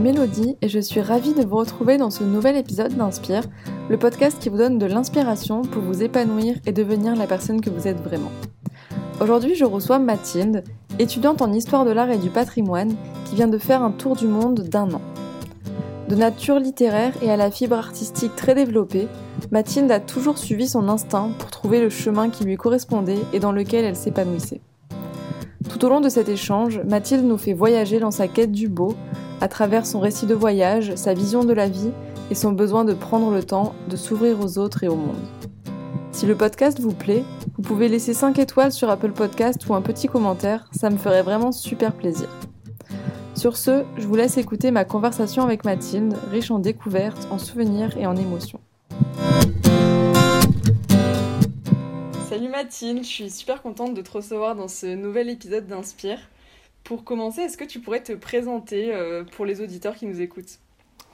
Mélodie et je suis ravie de vous retrouver dans ce nouvel épisode d'Inspire, le podcast qui vous donne de l'inspiration pour vous épanouir et devenir la personne que vous êtes vraiment. Aujourd'hui, je reçois Mathilde, étudiante en histoire de l'art et du patrimoine, qui vient de faire un tour du monde d'un an. De nature littéraire et à la fibre artistique très développée, Mathilde a toujours suivi son instinct pour trouver le chemin qui lui correspondait et dans lequel elle s'épanouissait. Tout au long de cet échange, Mathilde nous fait voyager dans sa quête du beau, à travers son récit de voyage, sa vision de la vie et son besoin de prendre le temps de s'ouvrir aux autres et au monde. Si le podcast vous plaît, vous pouvez laisser 5 étoiles sur Apple Podcast ou un petit commentaire, ça me ferait vraiment super plaisir. Sur ce, je vous laisse écouter ma conversation avec Mathilde, riche en découvertes, en souvenirs et en émotions. Salut Mathilde, je suis super contente de te recevoir dans ce nouvel épisode d'Inspire. Pour commencer, est-ce que tu pourrais te présenter euh, pour les auditeurs qui nous écoutent?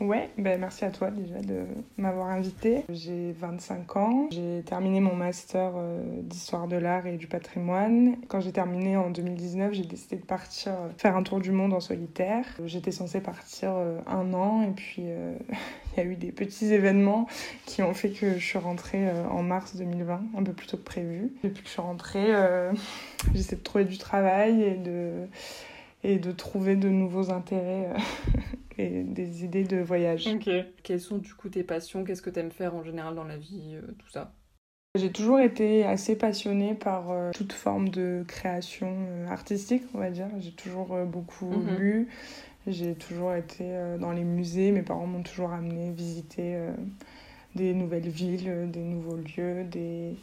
Ouais, ben merci à toi déjà de m'avoir invité. J'ai 25 ans, j'ai terminé mon master euh, d'histoire de l'art et du patrimoine. Quand j'ai terminé en 2019, j'ai décidé de partir euh, faire un tour du monde en solitaire. J'étais censée partir un an et puis il y a eu des petits événements qui ont fait que je suis rentrée en mars 2020, un peu plus tôt que prévu. Depuis que je suis rentrée, j'essaie de trouver du travail et de et de trouver de nouveaux intérêts euh, et des idées de voyage. Ok. Quelles sont du coup tes passions? Qu'est-ce que tu aimes faire en général dans la vie euh, Tout ça? J'ai toujours été assez passionnée par euh, toute forme de création artistique, on va dire. J'ai toujours beaucoup mhm. lu. J'ai toujours été dans les musées. Mes parents m'ont toujours amené visiter des nouvelles villes, des nouveaux lieux, des,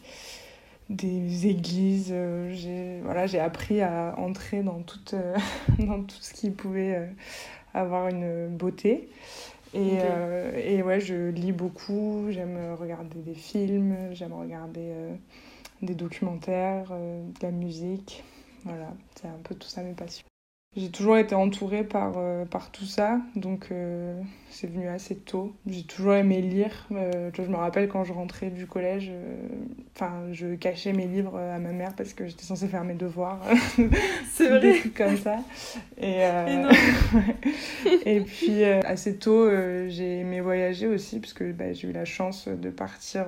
des églises. Euh, j'ai voilà, j'ai appris à entrer dans tout, euh, dans tout ce qui pouvait euh, avoir une beauté. Et, et ouais, je lis beaucoup, j'aime regarder des films, j'aime regarder des documentaires, de la musique. Voilà, c'est un peu tout ça mes passions. J'ai toujours été entourée par, euh, par tout ça, donc euh, c'est venu assez tôt. J'ai toujours aimé lire. Euh, je me rappelle quand je rentrais du collège, enfin, je cachais mes livres à ma mère parce que j'étais censée faire mes devoirs. C'est vrai. Des trucs comme ça. Et, et puis assez tôt, j'ai aimé voyager aussi parce que bah, j'ai eu la chance de partir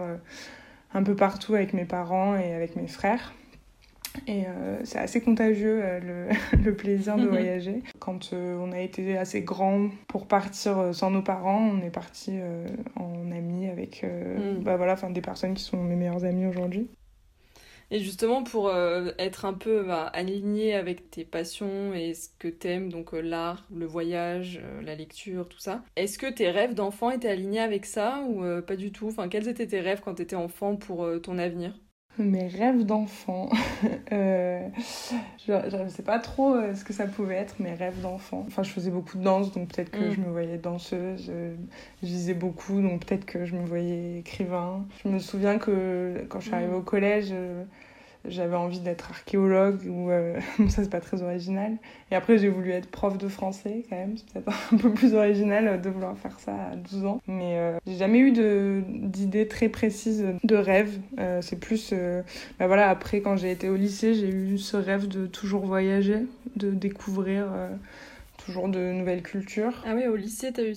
un peu partout avec mes parents et avec mes frères. Et euh, c'est assez contagieux euh, le, le, plaisir de voyager. Quand euh, on a été assez grand pour partir sans nos parents, on est parti en amis avec mm. bah voilà, des personnes qui sont mes meilleures amies aujourd'hui. Et justement, pour être un peu bah, aligné avec tes passions et ce que t'aimes, donc l'art, le voyage, la lecture, tout ça, est-ce que tes rêves d'enfant étaient alignés avec ça ou pas du tout? Enfin, quels étaient tes rêves quand t'étais enfant pour ton avenir? Mes rêves d'enfant. euh, je ne sais pas trop euh, ce que ça pouvait être, mes rêves d'enfant. Enfin, je faisais beaucoup de danse, donc peut-être que mm. je me voyais danseuse. Euh, je lisais beaucoup, donc peut-être que je me voyais écrivain. Je me souviens que quand je suis arrivée mm. au collège, j'avais envie d'être archéologue ou euh, ça c'est pas très original. Et après j'ai voulu être prof de français quand même. C'est peut-être un peu plus original de vouloir faire ça à 12 ans. Mais euh, j'ai jamais eu de d'idées très précises de rêve. Euh, c'est plus bah voilà après quand j'ai été au lycée j'ai eu ce rêve de toujours voyager de découvrir toujours de nouvelles cultures ah oui au lycée t'as eu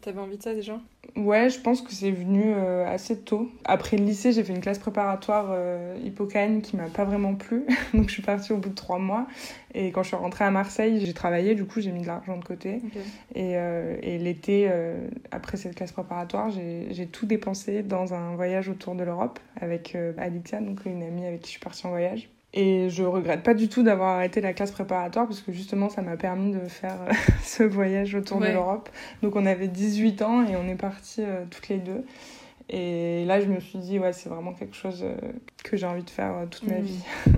t'avais envie de ça déjà? Ouais, je pense que c'est venu euh, assez tôt. Après le lycée, j'ai fait une classe préparatoire euh, hippocane qui m'a pas vraiment plu. Donc je suis partie au bout de trois mois. Et quand je suis rentrée à Marseille, j'ai travaillé, du coup j'ai mis de l'argent de côté. Et, euh, et l'été, euh, après cette classe préparatoire, j'ai tout dépensé dans un voyage autour de l'Europe avec Alicia, donc une amie avec qui je suis partie en voyage. Et je regrette pas du tout d'avoir arrêté la classe préparatoire parce que justement ça m'a permis de faire euh, ce voyage autour de l'Europe. Donc on avait 18 ans et on est partis euh, toutes les deux. Et là je me suis dit ouais c'est vraiment quelque chose euh, que j'ai envie de faire toute ma mmh. vie.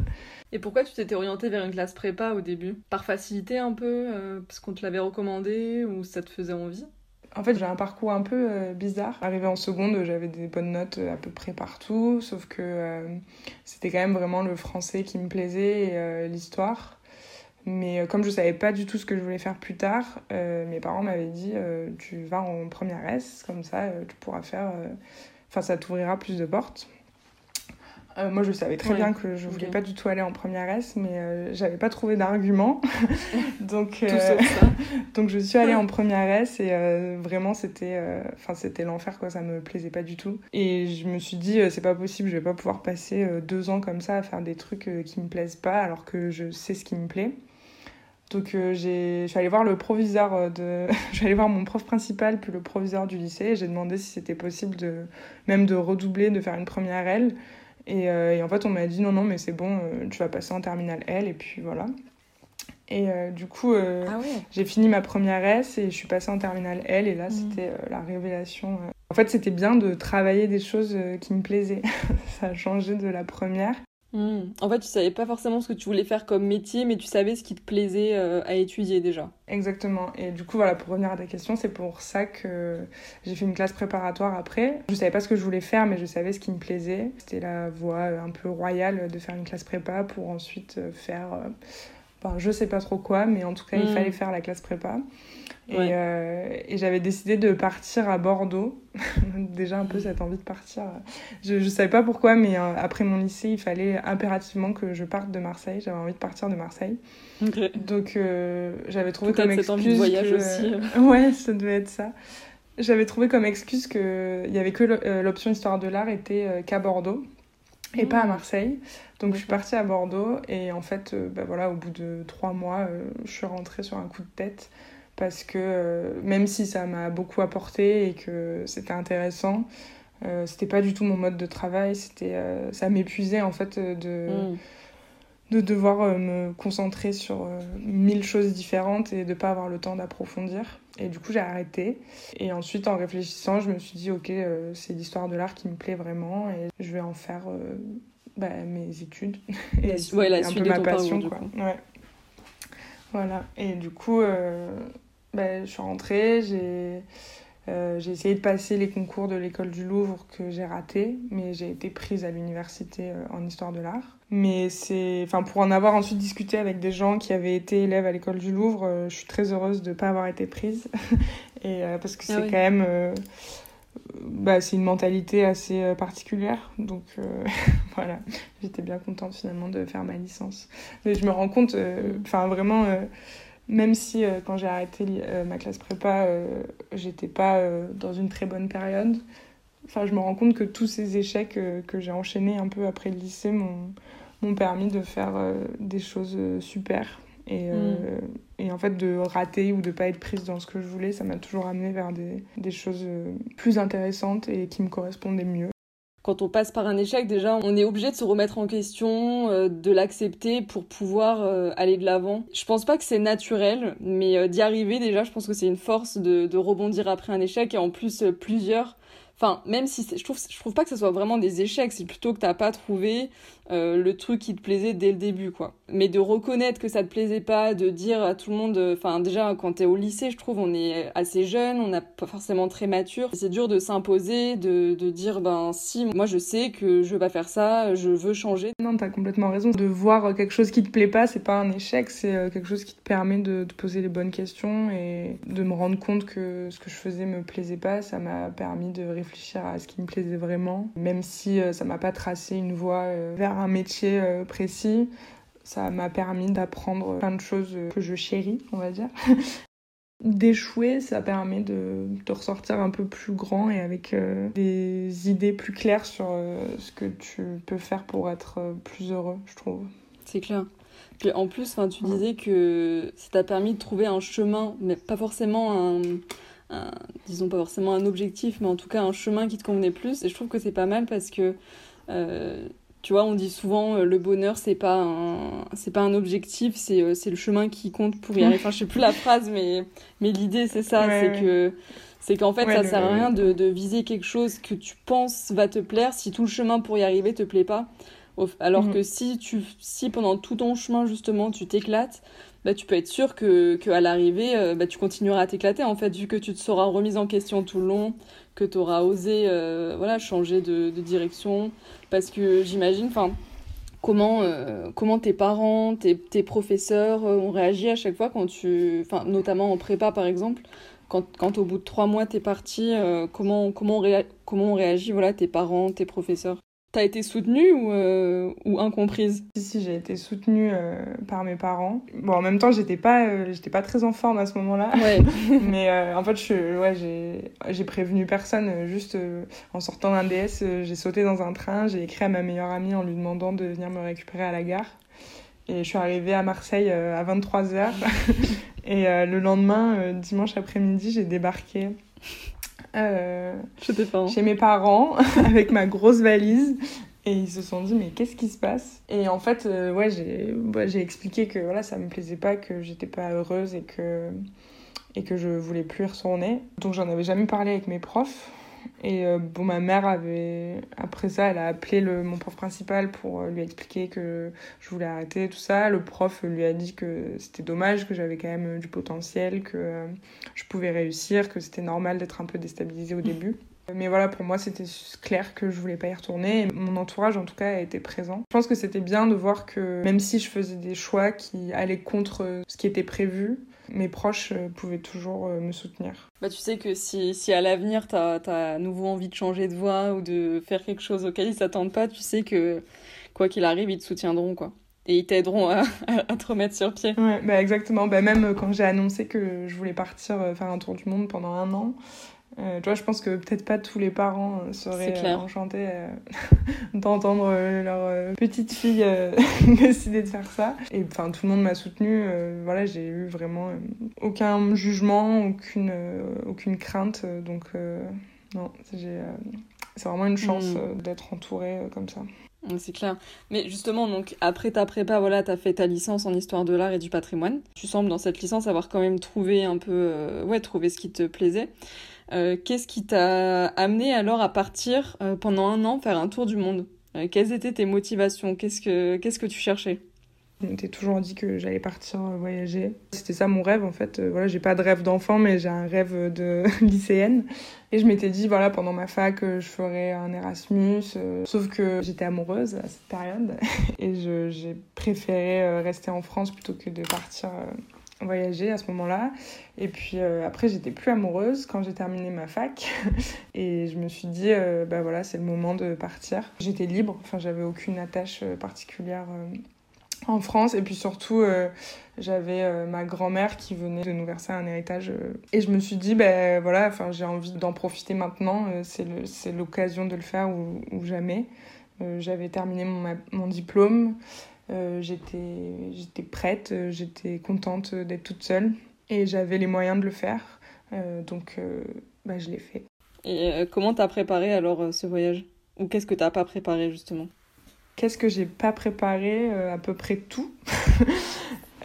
Et pourquoi tu t'étais orientée vers une classe prépa au début? Par facilité un peu Parce qu'on te l'avait recommandé ou ça te faisait envie? En fait, j'ai un parcours un peu euh, bizarre. Arrivé en seconde, j'avais des bonnes notes euh, à peu près partout, sauf que euh, c'était quand même vraiment le français qui me plaisait et l'histoire. Mais comme je savais pas du tout ce que je voulais faire plus tard, mes parents m'avaient dit tu vas en première S, comme ça tu pourras faire. Enfin, ça t'ouvrira plus de portes. Euh, moi, je savais très bien que je voulais pas du tout aller en première S, mais euh, j'avais pas trouvé d'argument. donc, euh, donc, je suis allée en première S et vraiment, c'était enfin c'était l'enfer, quoi. Ça me plaisait pas du tout. Et je me suis dit, c'est pas possible, je vais pas pouvoir passer deux ans comme ça à faire des trucs qui me plaisent pas alors que je sais ce qui me plaît. Donc j'ai, je suis allée voir le proviseur de, je suis allée voir mon prof principal puis le proviseur du lycée et j'ai demandé si c'était possible de même de redoubler, de faire une première L. Et, euh, et, en fait, on m'a dit non, non, mais c'est bon, euh, tu vas passer en terminale L, et puis voilà. Et euh, du coup, ah j'ai fini ma première S et je suis passée en terminale L, et là, mmh. c'était la révélation. En fait, c'était bien de travailler des choses qui me plaisaient. Ça a changé de la première. Hmm. En fait, tu savais pas forcément ce que tu voulais faire comme métier, mais tu savais ce qui te plaisait euh, à étudier déjà. Exactement. Et du coup, voilà, pour revenir à ta question, c'est pour ça que j'ai fait une classe préparatoire après. Je savais pas ce que je voulais faire, mais je savais ce qui me plaisait. C'était la voie euh, un peu royale de faire une classe prépa pour ensuite euh, faire, ben, je sais pas trop quoi, mais en tout cas, il hmm. fallait faire la classe prépa. Euh, et, j'avais décidé de partir à Bordeaux. Déjà un peu cette envie de partir. Je ne savais pas pourquoi, mais euh, après mon lycée, il fallait impérativement que je parte de Marseille. J'avais envie de partir de Marseille. Donc euh, j'avais trouvé comme excuse. Envie de voyage aussi. ouais, ça devait être ça. J'avais trouvé comme excuse qu'il n'y avait que l'option histoire de l'art était qu'à Bordeaux et pas à mmh. Marseille. Donc je suis partie à Bordeaux et en fait, bah, voilà, au bout de trois mois, je suis rentrée sur un coup de tête parce que euh, même si ça m'a beaucoup apporté et que c'était intéressant, euh, c'était pas du tout mon mode de travail. C'était, euh, ça m'épuisait en fait de, mm. de devoir me concentrer sur mille choses différentes et de pas avoir le temps d'approfondir. Et du coup, j'ai arrêté. Et ensuite, en réfléchissant, je me suis dit, ok, c'est l'histoire de l'art qui me plaît vraiment et je vais en faire bah, mes études. et ouais, la un suite peu ma passion, quoi. Ouais. Voilà. Et du coup, bah, je suis rentrée, j'ai euh, essayé de passer les concours de l'école du Louvre que j'ai raté, mais j'ai été prise à l'université euh, en histoire de l'art. Mais c'est, enfin, pour en avoir ensuite discuté avec des gens qui avaient été élèves à l'école du Louvre, euh, je suis très heureuse de ne pas avoir été prise, et parce que ah c'est quand même, bah, c'est une mentalité assez particulière. Donc voilà, j'étais bien contente finalement de faire ma licence. Mais je me rends compte, enfin vraiment même si euh, quand j'ai arrêté euh, ma classe prépa, euh, j'étais pas dans une très bonne période. Enfin, je me rends compte que tous ces échecs que j'ai enchaînés un peu après le lycée m'ont permis de faire des choses super. Mm. Et, en fait, de rater ou de pas être prise dans ce que je voulais, ça m'a toujours amené vers des, des choses plus intéressantes et qui me correspondaient mieux quand on passe par un échec, déjà, on est obligé de se remettre en question, euh, de l'accepter pour pouvoir euh, aller de l'avant. Je pense pas que c'est naturel, mais euh, d'y arriver, déjà, je pense que c'est une force de, de, rebondir après un échec et en plus plusieurs. Enfin, même si je trouve, je trouve pas que ce soit vraiment des échecs, c'est plutôt que t'as pas trouvé euh, le truc qui te plaisait dès le début, quoi. Mais de reconnaître que ça te plaisait pas, de dire à tout le monde, enfin déjà quand t'es au lycée, je trouve, on est assez jeune, on n'a pas forcément très mature. C'est dur de s'imposer, de, de dire, ben si, moi je sais que je veux pas faire ça, je veux changer. Non, t'as complètement raison. De voir quelque chose qui te plaît pas, c'est pas un échec, c'est euh, quelque chose qui te permet de te poser les bonnes questions et de me rendre compte que ce que je faisais me plaisait pas. Ça m'a permis de réfléchir à ce qui me plaisait vraiment, même si euh, ça m'a pas tracé une voie vers un métier euh, précis. Ça m'a permis d'apprendre plein de choses que je chéris, on va dire. D'échouer, ça permet de, de, ressortir un peu plus grand et avec euh, des idées plus claires sur euh, ce que tu peux faire pour être plus heureux, je trouve. C'est clair. Puis en plus, tu disais que ça t'a permis de trouver un chemin, mais pas forcément un, disons pas forcément un objectif, mais en tout cas un chemin qui te convenait plus. Et je trouve que c'est pas mal parce que tu vois, on dit souvent euh, le bonheur c'est pas un c'est pas un objectif, c'est euh, c'est le chemin qui compte pour y arriver. Enfin, je sais plus la phrase mais mais l'idée c'est ça, c'est que c'est qu'en fait ça sert à rien de, de viser quelque chose que tu penses va te plaire si tout le chemin pour y arriver te plaît pas. Alors mhm. que si tu si pendant tout ton chemin justement tu t'éclates, bah, tu peux être sûr que, que à l'arrivée, euh, bah, tu continueras à t'éclater, en fait, vu que tu te seras remise en question tout le long, que tu auras osé euh, voilà, changer de, de, direction. Parce que j'imagine, enfin, comment, euh, comment tes parents, tes, tes professeurs ont réagi à chaque fois quand tu. Enfin, notamment en prépa, par exemple, quand, quand au bout de trois mois, tu es parti, comment, comment, comment ont réagi voilà, tes parents, tes professeurs? T'as été soutenue ou, euh, ou incomprise? Si, si, j'ai été soutenue euh, par mes parents. Bon, en même temps, j'étais pas, euh, j'étais pas très en forme à ce moment-là. Ouais. Mais en fait, je, ouais, j'ai, j'ai prévenu personne. Juste en sortant d'un DS, j'ai sauté dans un train, j'ai écrit à ma meilleure amie en lui demandant de venir me récupérer à la gare. Et je suis arrivée à Marseille à 23h. Et le lendemain, dimanche après-midi, j'ai débarqué euh, chez mes parents avec ma grosse valise. Et ils se sont dit, mais qu'est-ce qui se passe? Et en fait, euh, ouais, j'ai j'ai expliqué que voilà, ça me plaisait pas, que j'étais pas heureuse et que, et que je voulais plus y retourner. Donc j'en avais jamais parlé avec mes profs. Et euh, bon, ma mère avait, après ça, elle a appelé le, mon prof principal pour euh, lui expliquer que je voulais arrêter tout ça. Le prof lui a dit que c'était dommage, que j'avais quand même du potentiel, que euh, je pouvais réussir, que c'était normal d'être un peu déstabilisée au mmh. début. Mais voilà, pour moi, c'était clair que je voulais pas y retourner. mon entourage, en tout cas, a été présent. Je pense que c'était bien de voir que même si je faisais des choix qui allaient contre ce qui était prévu, mes proches euh, pouvaient toujours euh, me soutenir. Bah, tu sais que si, si à l'avenir, tu as, à nouveau envie de changer de voie ou de faire quelque chose auquel ils s'attendent pas, tu sais que quoi qu'il arrive, ils te soutiendront. quoi. Et ils t'aideront à, à, te remettre sur pied. Ouais, bah exactement. Bah même euh, quand j'ai annoncé que je voulais partir faire un tour du monde pendant un an, euh, tu vois, je pense que peut-être pas tous les parents euh, seraient euh, enchantés d'entendre leur petite fille décider de faire ça. Et enfin, tout le monde m'a soutenue. voilà, j'ai eu vraiment aucun jugement, aucune, aucune crainte. donc, non, c'est vraiment une chance mm. d'être entourée comme ça. C'est clair. Mais justement, donc après ta prépa, voilà, tu as fait ta licence en histoire de l'art et du patrimoine. Tu sembles dans cette licence avoir quand même trouvé un peu, ouais, trouvé ce qui te plaisait. Euh, qu'est-ce qui t'a amené alors à partir euh, pendant un an faire un tour du monde? Euh, Quelles étaient tes motivations? Qu'est-ce que tu cherchais? Je m'étais toujours dit que j'allais partir voyager. C'était ça mon rêve en fait. Voilà, j'ai pas de rêve d'enfant, mais j'ai un rêve de lycéenne. Et je m'étais dit, voilà, pendant ma fac, je ferais un Erasmus. sauf que j'étais amoureuse à cette période. Et j'ai préféré rester en France plutôt que de partir voyager à ce moment-là. Et puis euh, après, j'étais plus amoureuse quand j'ai terminé ma fac. et je me suis dit, euh, bah voilà, c'est le moment de partir. J'étais libre, enfin, j'avais aucune attache euh, particulière en France. Et puis surtout, j'avais ma grand-mère qui venait de nous verser un héritage. et je me suis dit, ben voilà, j'ai envie d'en profiter maintenant. c'est l'occasion de le faire ou, ou jamais. j'avais terminé mon, mon diplôme. Euh, j'étais prête, euh, j'étais contente d'être toute seule et j'avais les moyens de le faire. Euh, donc bah, je l'ai fait. Et comment t'as préparé alors ce voyage? Ou qu'est-ce que t'as pas préparé justement? Qu'est-ce que j'ai pas préparé À peu près tout?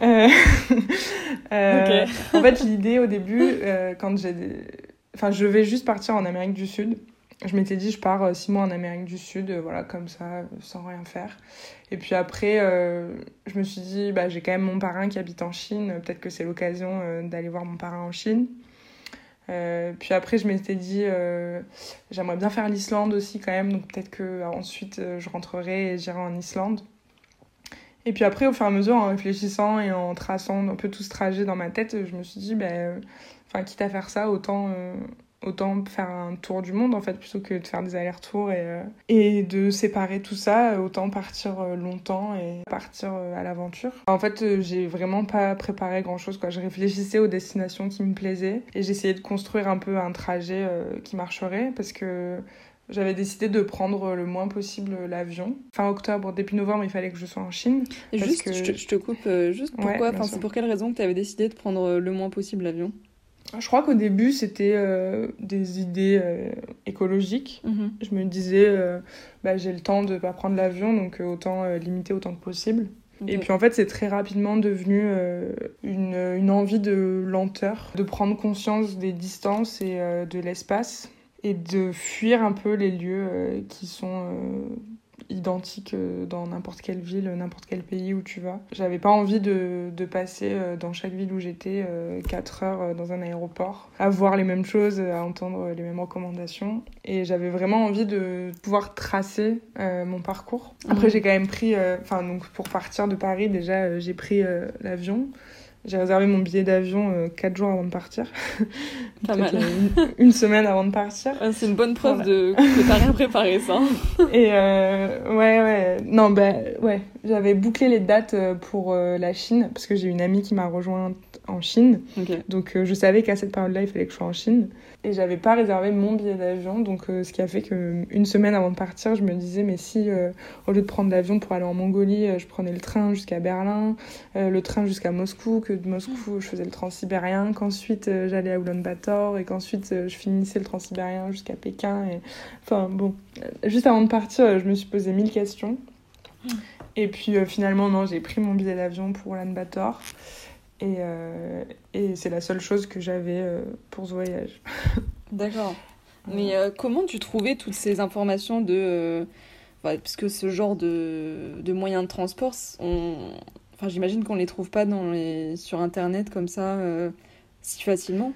En fait, l'idée au début, quand j'ai. Enfin, je vais juste partir en Amérique du Sud je m'étais dit, je pars euh, six mois en Amérique du Sud, euh, voilà, comme ça, euh, sans rien faire. Et puis après, je me suis dit, bah, j'ai quand même mon parrain qui habite en Chine, peut-être que c'est l'occasion d'aller voir mon parrain en Chine. puis après, je m'étais dit, j'aimerais bien faire l'Islande aussi quand même, donc peut-être que ensuite je rentrerai et j'irai en Islande. Et puis après, au fur et à mesure, en réfléchissant et en traçant un peu tout ce trajet dans ma tête, je me suis dit, enfin, quitte à faire ça, autant autant faire un tour du monde en fait plutôt que de faire des allers-retours et, euh, et de séparer tout ça autant partir euh, longtemps et partir euh, à l'aventure en fait j'ai vraiment pas préparé grand chose quoi je réfléchissais aux destinations qui me plaisaient et j'essayais de construire un peu un trajet qui marcherait parce que j'avais décidé de prendre le moins possible l'avion. Fin octobre, début novembre, il fallait que je sois en Chine. Et juste, que... je, te, coupe, juste pourquoi enfin, C'est pour quelle raison que tu avais décidé de prendre le moins possible l'avion? Je crois qu'au début, c'était euh, des idées euh, écologiques. Mhm. Je me disais, euh, bah, j'ai le temps de ne pas prendre l'avion, donc autant limiter autant que possible. Et puis en fait, c'est très rapidement devenu une, une, envie de lenteur, de prendre conscience des distances et de l'espace, et de fuir un peu les lieux qui sont identique euh, dans n'importe quelle ville, n'importe quel pays où tu vas. J'avais pas envie de, de, passer euh, dans chaque ville où j'étais 4 euh, heures dans un aéroport, à voir les mêmes choses, à entendre les mêmes recommandations. Et j'avais vraiment envie de pouvoir tracer mon parcours. Après, j'ai quand même pris, enfin, donc pour partir de Paris, déjà, j'ai pris l'avion. J'ai réservé mon billet d'avion 4 jours avant de partir. Pas mal. Une, semaine avant de partir. c'est une bonne preuve de, que t'as rien préparé, ça. Et ouais, ouais. Non, bah, ouais. J'avais bouclé les dates pour la Chine, parce que j'ai une amie qui m'a rejointe en Chine. Donc je savais qu'à cette période-là, il fallait que je sois en Chine. Et j'avais pas réservé mon billet d'avion, donc euh, ce qui a fait qu'une semaine avant de partir, je me disais, mais si euh, au lieu de prendre l'avion pour aller en Mongolie, euh, je prenais le train jusqu'à Berlin, le train jusqu'à Moscou, que de Moscou je faisais le transsibérien, qu'ensuite j'allais à Ulaanbaatar et qu'ensuite je finissais le transsibérien jusqu'à Pékin. Et... Enfin bon, juste avant de partir, je me suis posé mille questions. Et puis finalement, non, j'ai pris mon billet d'avion pour Ulaanbaatar. Et, euh, et c'est la seule chose que j'avais euh, pour ce voyage. D'accord. Mais euh, comment tu trouvais toutes ces informations de... parce que ce genre de, de moyens de transport, on... enfin, j'imagine qu'on ne les trouve pas dans les... sur Internet comme ça si facilement.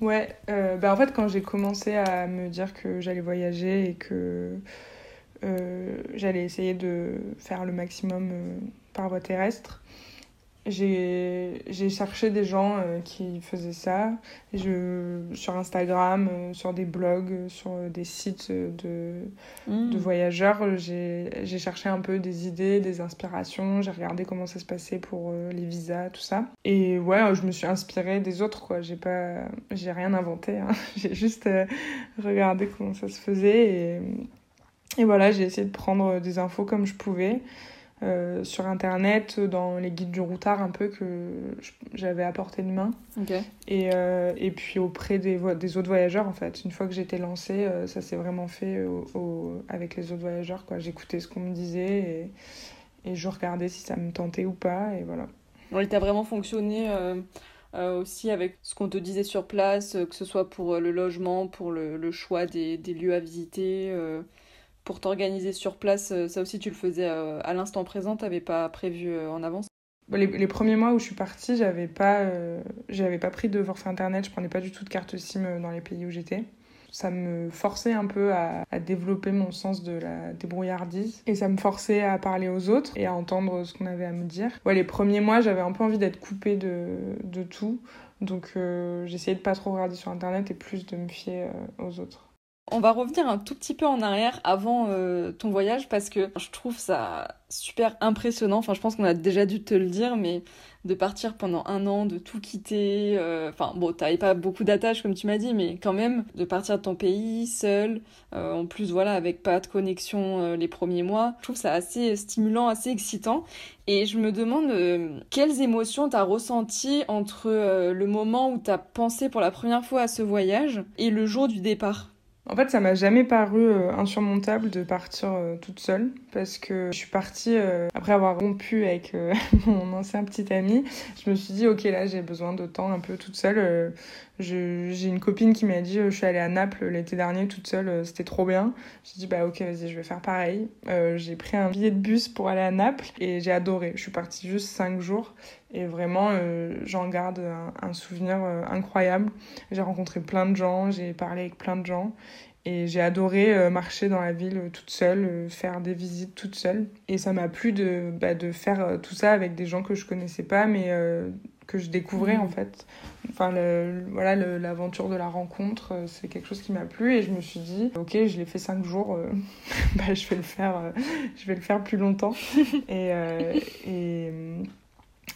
Ouais, bah en fait quand j'ai commencé à me dire que j'allais voyager et que j'allais essayer de faire le maximum par voie terrestre, j'ai cherché des gens euh, qui faisaient ça je, sur Instagram, euh, sur des blogs, euh, sur des sites de, mmh. de voyageurs. J'ai cherché un peu des idées, des inspirations. J'ai regardé comment ça se passait pour les visas, tout ça. Et ouais, je me suis inspirée des autres, quoi. J'ai pas, j'ai rien inventé. Hein. j'ai juste regardé comment ça se faisait et, et voilà, j'ai essayé de prendre des infos comme je pouvais. Euh, sur internet, dans les guides du routard un peu que j'avais apporté de main. Et, euh, et puis auprès des, des autres voyageurs en fait. Une fois que j'étais lancée, euh, ça s'est vraiment fait au, avec les autres voyageurs. J'écoutais ce qu'on me disait et, et, je regardais si ça me tentait ou pas et voilà. il t'a vraiment fonctionné aussi avec ce qu'on te disait sur place, que ce soit pour le logement, pour le, le choix des, des, lieux à visiter pour t'organiser sur place, euh, ça aussi tu le faisais euh, à l'instant présent, t'avais pas prévu euh, en avance? Les, premiers mois où je suis partie, j'avais pas, pas pris de forfait internet, je prenais pas du tout de carte SIM dans les pays où j'étais. Ça me forçait un peu à, développer mon sens de la débrouillardise et ça me forçait à parler aux autres et à entendre ce qu'on avait à me dire. Les premiers mois, j'avais un peu envie d'être coupée de, de tout, donc j'essayais de pas trop regarder sur internet et plus de me fier aux autres. On va revenir un tout petit peu en arrière avant euh, ton voyage parce que je trouve ça super impressionnant. Enfin, je pense qu'on a déjà dû te le dire, mais de partir pendant un an, de tout quitter. Euh, enfin, bon, t'avais pas beaucoup d'attaches comme tu m'as dit, mais quand même, de partir de ton pays seul. Euh, en plus, voilà, avec pas de connexion les premiers mois. Je trouve ça assez stimulant, assez excitant. Et je me demande quelles émotions t'as ressenties entre le moment où t'as pensé pour la première fois à ce voyage et le jour du départ? En fait, ça m'a jamais paru euh, insurmontable de partir euh, toute seule parce que je suis partie euh, après avoir rompu avec mon ancien petit ami. Je me suis dit, ok, là j'ai besoin de temps un peu toute seule. j'ai une copine qui m'a dit, je suis allée à Naples l'été dernier toute seule, c'était trop bien. J'ai dit, bah ok, vas-y, je vais faire pareil. j'ai pris un billet de bus pour aller à Naples et j'ai adoré. Je suis partie juste cinq jours et vraiment, j'en garde un souvenir incroyable. J'ai rencontré plein de gens, j'ai parlé avec plein de gens. Et j'ai adoré euh, marcher dans la ville euh, toute seule, euh, faire des visites toute seule. Et ça m'a plu de, bah, de faire tout ça avec des gens que je connaissais pas, mais que je découvrais en mmh. fait. Enfin, voilà, l'aventure de la rencontre, c'est quelque chose qui m'a plu et je me suis dit, ok, je l'ai fait cinq jours, bah, je vais le faire, je vais le faire plus longtemps. et, et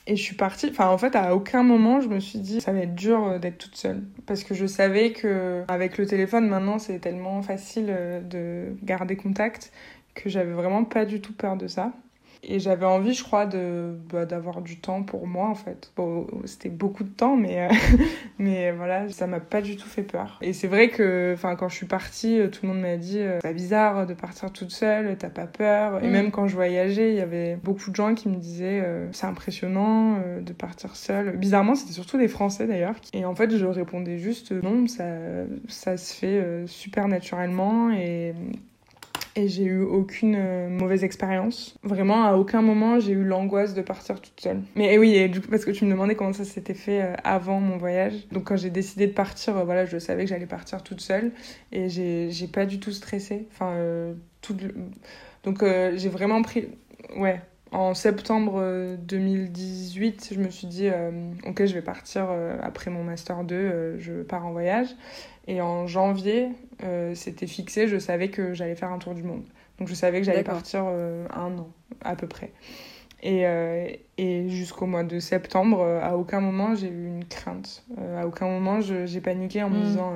et je suis partie. Enfin, en fait, à aucun moment, je me suis dit, ça va être dur euh, d'être toute seule. Parce que je savais que, avec le téléphone, maintenant, c'est tellement facile euh, de garder contact que j'avais vraiment pas du tout peur de ça. Et j'avais envie, je crois, de bah, d'avoir du temps pour moi, en fait. Bon, c'était beaucoup de temps, mais, euh, mais voilà, ça m'a pas du tout fait peur. Et c'est vrai que quand je suis partie, euh, tout le monde m'a dit euh, c'est bizarre de partir toute seule, t'as pas peur. Et mm. même quand je voyageais, il y avait beaucoup de gens qui me disaient c'est impressionnant de partir seule. Bizarrement, c'était surtout des Français d'ailleurs. Et en fait, je répondais juste non, ça, ça se fait super naturellement. Et et j'ai eu aucune euh, mauvaise expérience. Vraiment, à aucun moment j'ai eu l'angoisse de partir toute seule. Mais oui, du coup, parce que tu me demandais comment ça s'était fait euh, avant mon voyage. Donc quand j'ai décidé de partir, euh, voilà, je savais que j'allais partir toute seule et j'ai pas du tout stressé. Enfin, tout... donc j'ai vraiment pris, ouais, en septembre 2018, je me suis dit, ok, je vais partir après mon Master 2, je pars en voyage. Et en janvier, c'était fixé, je savais que j'allais faire un tour du monde. Donc je savais que j'allais partir un an, à peu près. Et, euh, et jusqu'au mois de septembre, euh, à aucun moment j'ai eu une crainte. Euh, à aucun moment j'ai paniqué en me mm. disant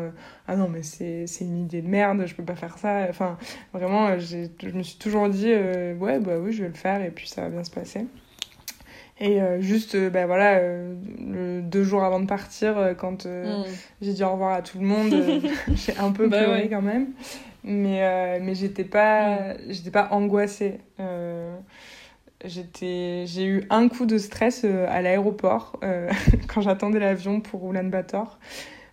Ah non, mais c'est une idée de merde, je peux pas faire ça. Enfin, vraiment, je me suis toujours dit Ouais, bah oui, je vais le faire et puis ça va bien se passer. Et juste, ben voilà, deux jours avant de partir, quand mm. j'ai dit au revoir à tout le monde, j'ai un peu bah pleuré quand même. Mais, mais j'étais pas, mm. j'étais pas angoissée j'étais j'ai eu un coup de stress euh, à l'aéroport euh, quand j'attendais l'avion pour Ulaanbaatar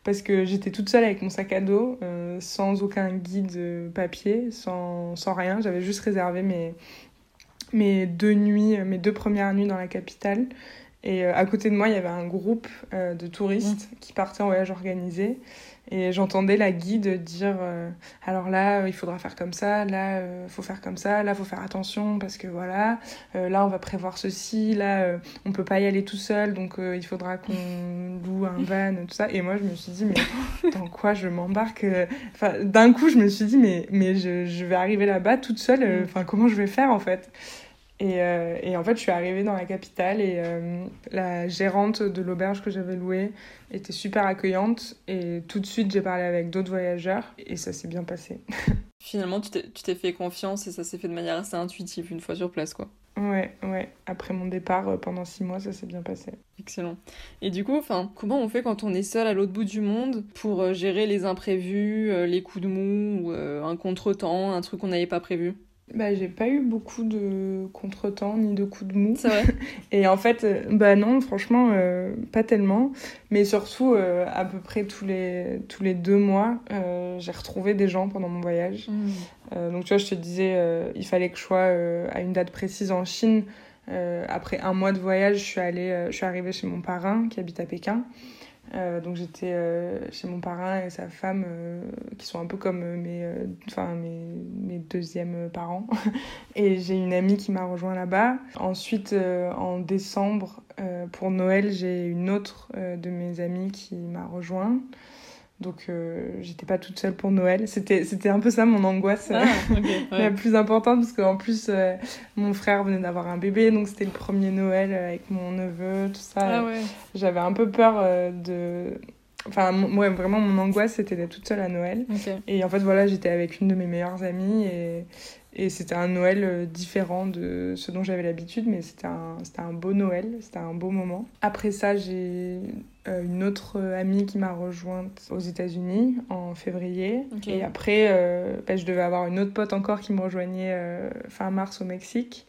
parce que j'étais toute seule avec mon sac à dos euh, sans aucun guide papier sans, sans rien. J'avais juste réservé mes mes deux nuits mes deux premières nuits dans la capitale. Et à côté de moi il y avait un groupe de touristes mmh. qui partaient en voyage organisé et j'entendais la guide dire euh, alors là, il faudra faire comme ça, là, il euh, faut faire comme ça, là, il faut faire attention parce que voilà, euh, là, on va prévoir ceci, là, on peut pas y aller tout seul, donc il faudra qu'on loue un van, tout ça. Et moi, je me suis dit, mais dans quoi je m'embarque Enfin, d'un coup, je me suis dit, mais, mais je, je vais arriver là-bas toute seule, mm. enfin, comment je vais faire en fait? Et, et, en fait, je suis arrivée dans la capitale et la gérante de l'auberge que j'avais louée était super accueillante et tout de suite j'ai parlé avec d'autres voyageurs et ça s'est bien passé. Finalement, tu t'es fait confiance et ça s'est fait de manière assez intuitive une fois sur place, quoi. Ouais, ouais. Après mon départ, euh, pendant six mois, ça s'est bien passé. Excellent. Et du coup, enfin, comment on fait quand on est seul à l'autre bout du monde pour euh, gérer les imprévus, euh, les coups de mou, ou, un contretemps, un truc qu'on n'avait pas prévu? Bah, j'ai pas eu beaucoup de contretemps ni de coups de mou. Vrai. Et en fait, euh, bah non, franchement, euh, pas tellement. Mais surtout, euh, à peu près tous les, tous les deux mois, j'ai retrouvé des gens pendant mon voyage. Mmh. donc, tu vois, je te disais, il fallait que je sois à une date précise en Chine. après un mois de voyage, je suis, allée, je suis arrivée chez mon parrain qui habite à Pékin. Euh, donc j'étais euh, chez mon parrain et sa femme, euh, qui sont un peu comme mes, enfin, mes, mes deuxièmes parents. et j'ai une amie qui m'a rejoint là-bas. Ensuite, en décembre, pour Noël, j'ai une autre de mes amies qui m'a rejoint. Donc euh, j'étais pas toute seule pour Noël. C'était, c'était un peu ça mon angoisse ah, la plus importante parce qu'en plus euh, mon frère venait d'avoir un bébé donc c'était le premier Noël avec mon neveu, tout ça. Ah, ouais. J'avais un peu peur euh, de... Enfin, moi, vraiment, mon angoisse, c'était d'être toute seule à Noël. Et en fait, voilà, j'étais avec une de mes meilleures amies et, et c'était un Noël euh, différent de ce dont j'avais l'habitude, mais c'était un, un beau Noël, c'était un beau moment. Après ça, j'ai euh, une autre amie qui m'a rejointe aux États-Unis en février. Et après, euh, bah, je devais avoir une autre pote encore qui me rejoignait fin mars au Mexique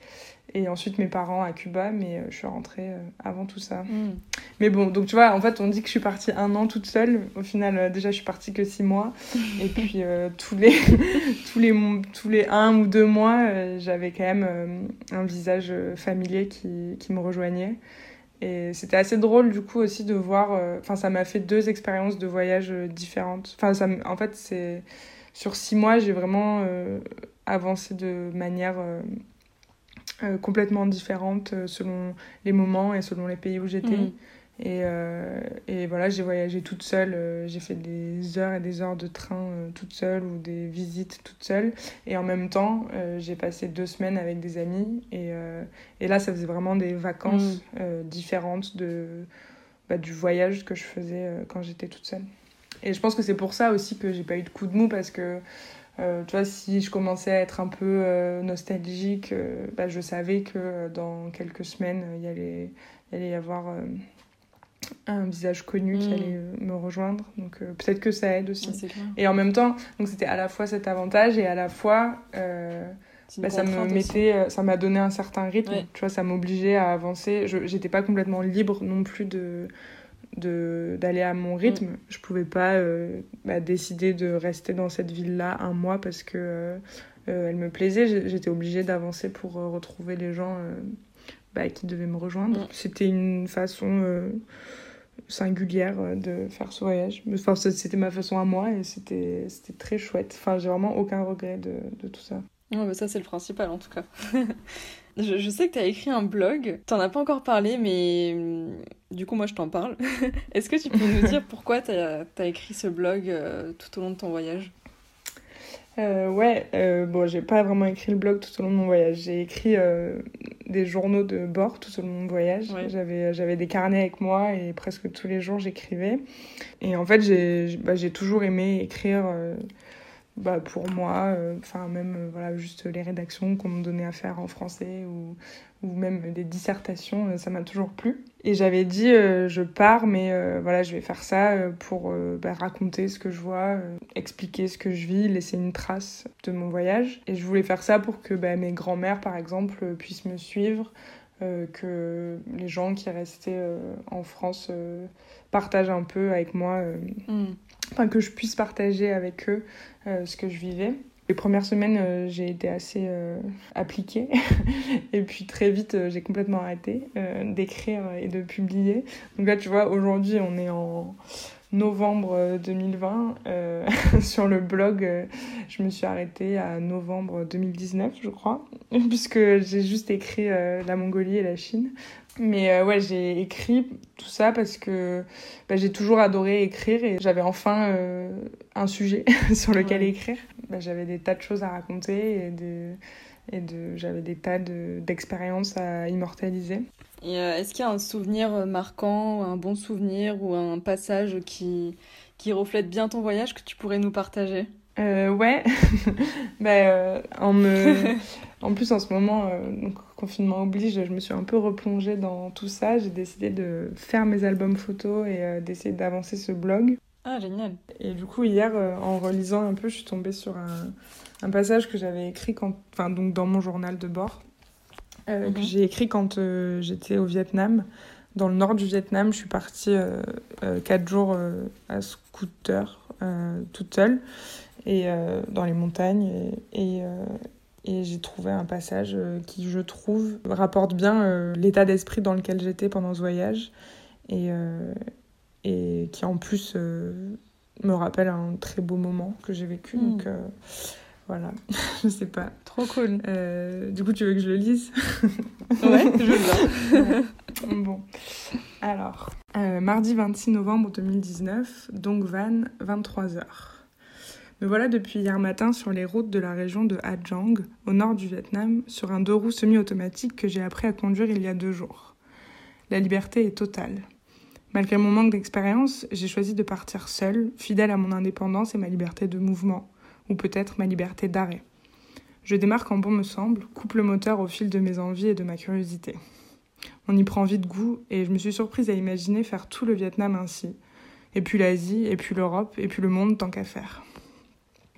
et ensuite mes parents à Cuba, mais euh, je suis rentrée euh, avant tout ça. Hmm. Mais bon, donc tu vois, en fait, on dit que je suis partie un an toute seule. Au final, euh, déjà, je suis partie que six mois. et puis, tous, les, tous, les, tous les un ou deux mois, j'avais quand même un visage familier qui, qui me rejoignait. Et c'était assez drôle, du coup, aussi de voir. Enfin, ça m'a fait deux expériences de voyage différentes. Enfin, en fait, c'est. Sur six mois, j'ai vraiment avancé de manière euh, complètement différentes euh, selon les moments et selon les pays où j'étais. Mm. Et, euh, et, voilà, j'ai voyagé toute seule, j'ai fait des heures et des heures de train toute seule ou des visites toute seule. Et en même temps, j'ai passé deux semaines avec des amis. Et, et là, ça faisait vraiment des vacances mm. différentes de, bah, du voyage que je faisais quand j'étais toute seule. Et je pense que c'est pour ça aussi que j'ai pas eu de coup de mou parce que euh, tu vois, si je commençais à être un peu euh, nostalgique, euh, bah, je savais que dans quelques semaines, il y allait, y allait y avoir un visage connu qui mm. allait me rejoindre. Donc peut-être que ça aide aussi. et en même temps, donc c'était à la fois cet avantage et à la fois bah, ça me mettait, ça m'a donné un certain rythme. Tu vois, ça m'obligeait à avancer. Je j'étais pas complètement libre non plus de d'aller à mon rythme. Mm. Je pouvais pas euh, bah, décider de rester dans cette ville-là un mois parce que euh, euh, elle me plaisait. J'étais obligée d'avancer pour retrouver les gens bah, qui devaient me rejoindre. Mm. C'était une façon singulière de faire ce voyage. Enfin, c'était ma façon à moi et c'était très chouette. Enfin, j'ai vraiment aucun regret de, de tout ça. Non, mais ça, c'est le principal en tout cas. Je, sais que tu as écrit un blog, t'en as pas encore parlé, mais hum, du coup, moi, je t'en parle. Est-ce que tu peux nous dire pourquoi tu as, écrit ce blog euh, tout au long de ton voyage? Euh, ouais, euh, bon, j'ai pas vraiment écrit le blog tout au long de mon voyage. J'ai écrit euh, des journaux de bord tout au long de mon voyage. J'avais, j'avais des carnets avec moi et presque tous les jours j'écrivais. Et en fait, j'ai, bah, j'ai toujours aimé écrire bah, pour moi, euh, enfin même euh, voilà juste les rédactions qu'on me donnait à faire en français ou, ou même des dissertations, euh, ça m'a toujours plu. Et j'avais dit je pars mais voilà je vais faire ça pour bah, raconter ce que je vois, expliquer ce que je vis, laisser une trace de mon voyage. Et je voulais faire ça pour que bah, mes grands-mères par exemple puissent me suivre, que les gens qui restaient en France partagent un peu avec moi. Mm enfin que je puisse partager avec eux euh, ce que je vivais. Les premières semaines, euh, j'ai été assez euh, appliquée. et puis très vite, j'ai complètement arrêté d'écrire et de publier. Donc là, tu vois, aujourd'hui, on est en novembre 2020. sur le blog, je me suis arrêtée à novembre 2019, je crois, puisque j'ai juste écrit la Mongolie et la Chine. Mais euh, ouais, j'ai écrit tout ça parce que bah, j'ai toujours adoré écrire et j'avais enfin euh, un sujet sur lequel écrire. Bah, j'avais des tas de choses à raconter et, de, et de, j'avais des tas d'expériences à immortaliser. Et euh, est-ce qu'il y a un souvenir marquant, un bon souvenir ou un passage qui, qui reflète bien ton voyage que tu pourrais nous partager? Ouais, bah, en me... En plus, en ce moment, euh, confinement oblige, je me suis un peu replongée dans tout ça. J'ai décidé de faire mes albums photos et euh, d'essayer d'avancer ce blog. Ah, génial. Et du coup, hier, euh, en relisant un peu, je suis tombée sur un, un passage que j'avais écrit quand, enfin, donc dans mon journal de bord, que mhm. j'ai écrit quand j'étais au Vietnam. Dans le nord du Vietnam, je suis partie quatre jours à scooter, toute seule, et dans les montagnes. et, et et j'ai trouvé un passage euh, qui, je trouve, rapporte bien euh, l'état d'esprit dans lequel j'étais pendant ce voyage et, euh, et qui en plus me rappelle un très beau moment que j'ai vécu. Hmm. Donc voilà, je sais pas. Trop cool. du coup, tu veux que je le lise Ouais, je veux bien. bon, alors, mardi 26 novembre 2019, donc van, 23h. Me voilà depuis hier matin sur les routes de la région de Ha Giang, au nord du Vietnam, sur un deux roues semi-automatique que j'ai appris à conduire il y a deux jours. La liberté est totale. Malgré mon manque d'expérience, j'ai choisi de partir seule, fidèle à mon indépendance et ma liberté de mouvement, ou peut-être ma liberté d'arrêt. Je démarque en bon me semble, coupe le moteur au fil de mes envies et de ma curiosité. On y prend vite goût et je me suis surprise à imaginer faire tout le Vietnam ainsi, et puis l'Asie, et puis l'Europe, et puis le monde tant qu'à faire.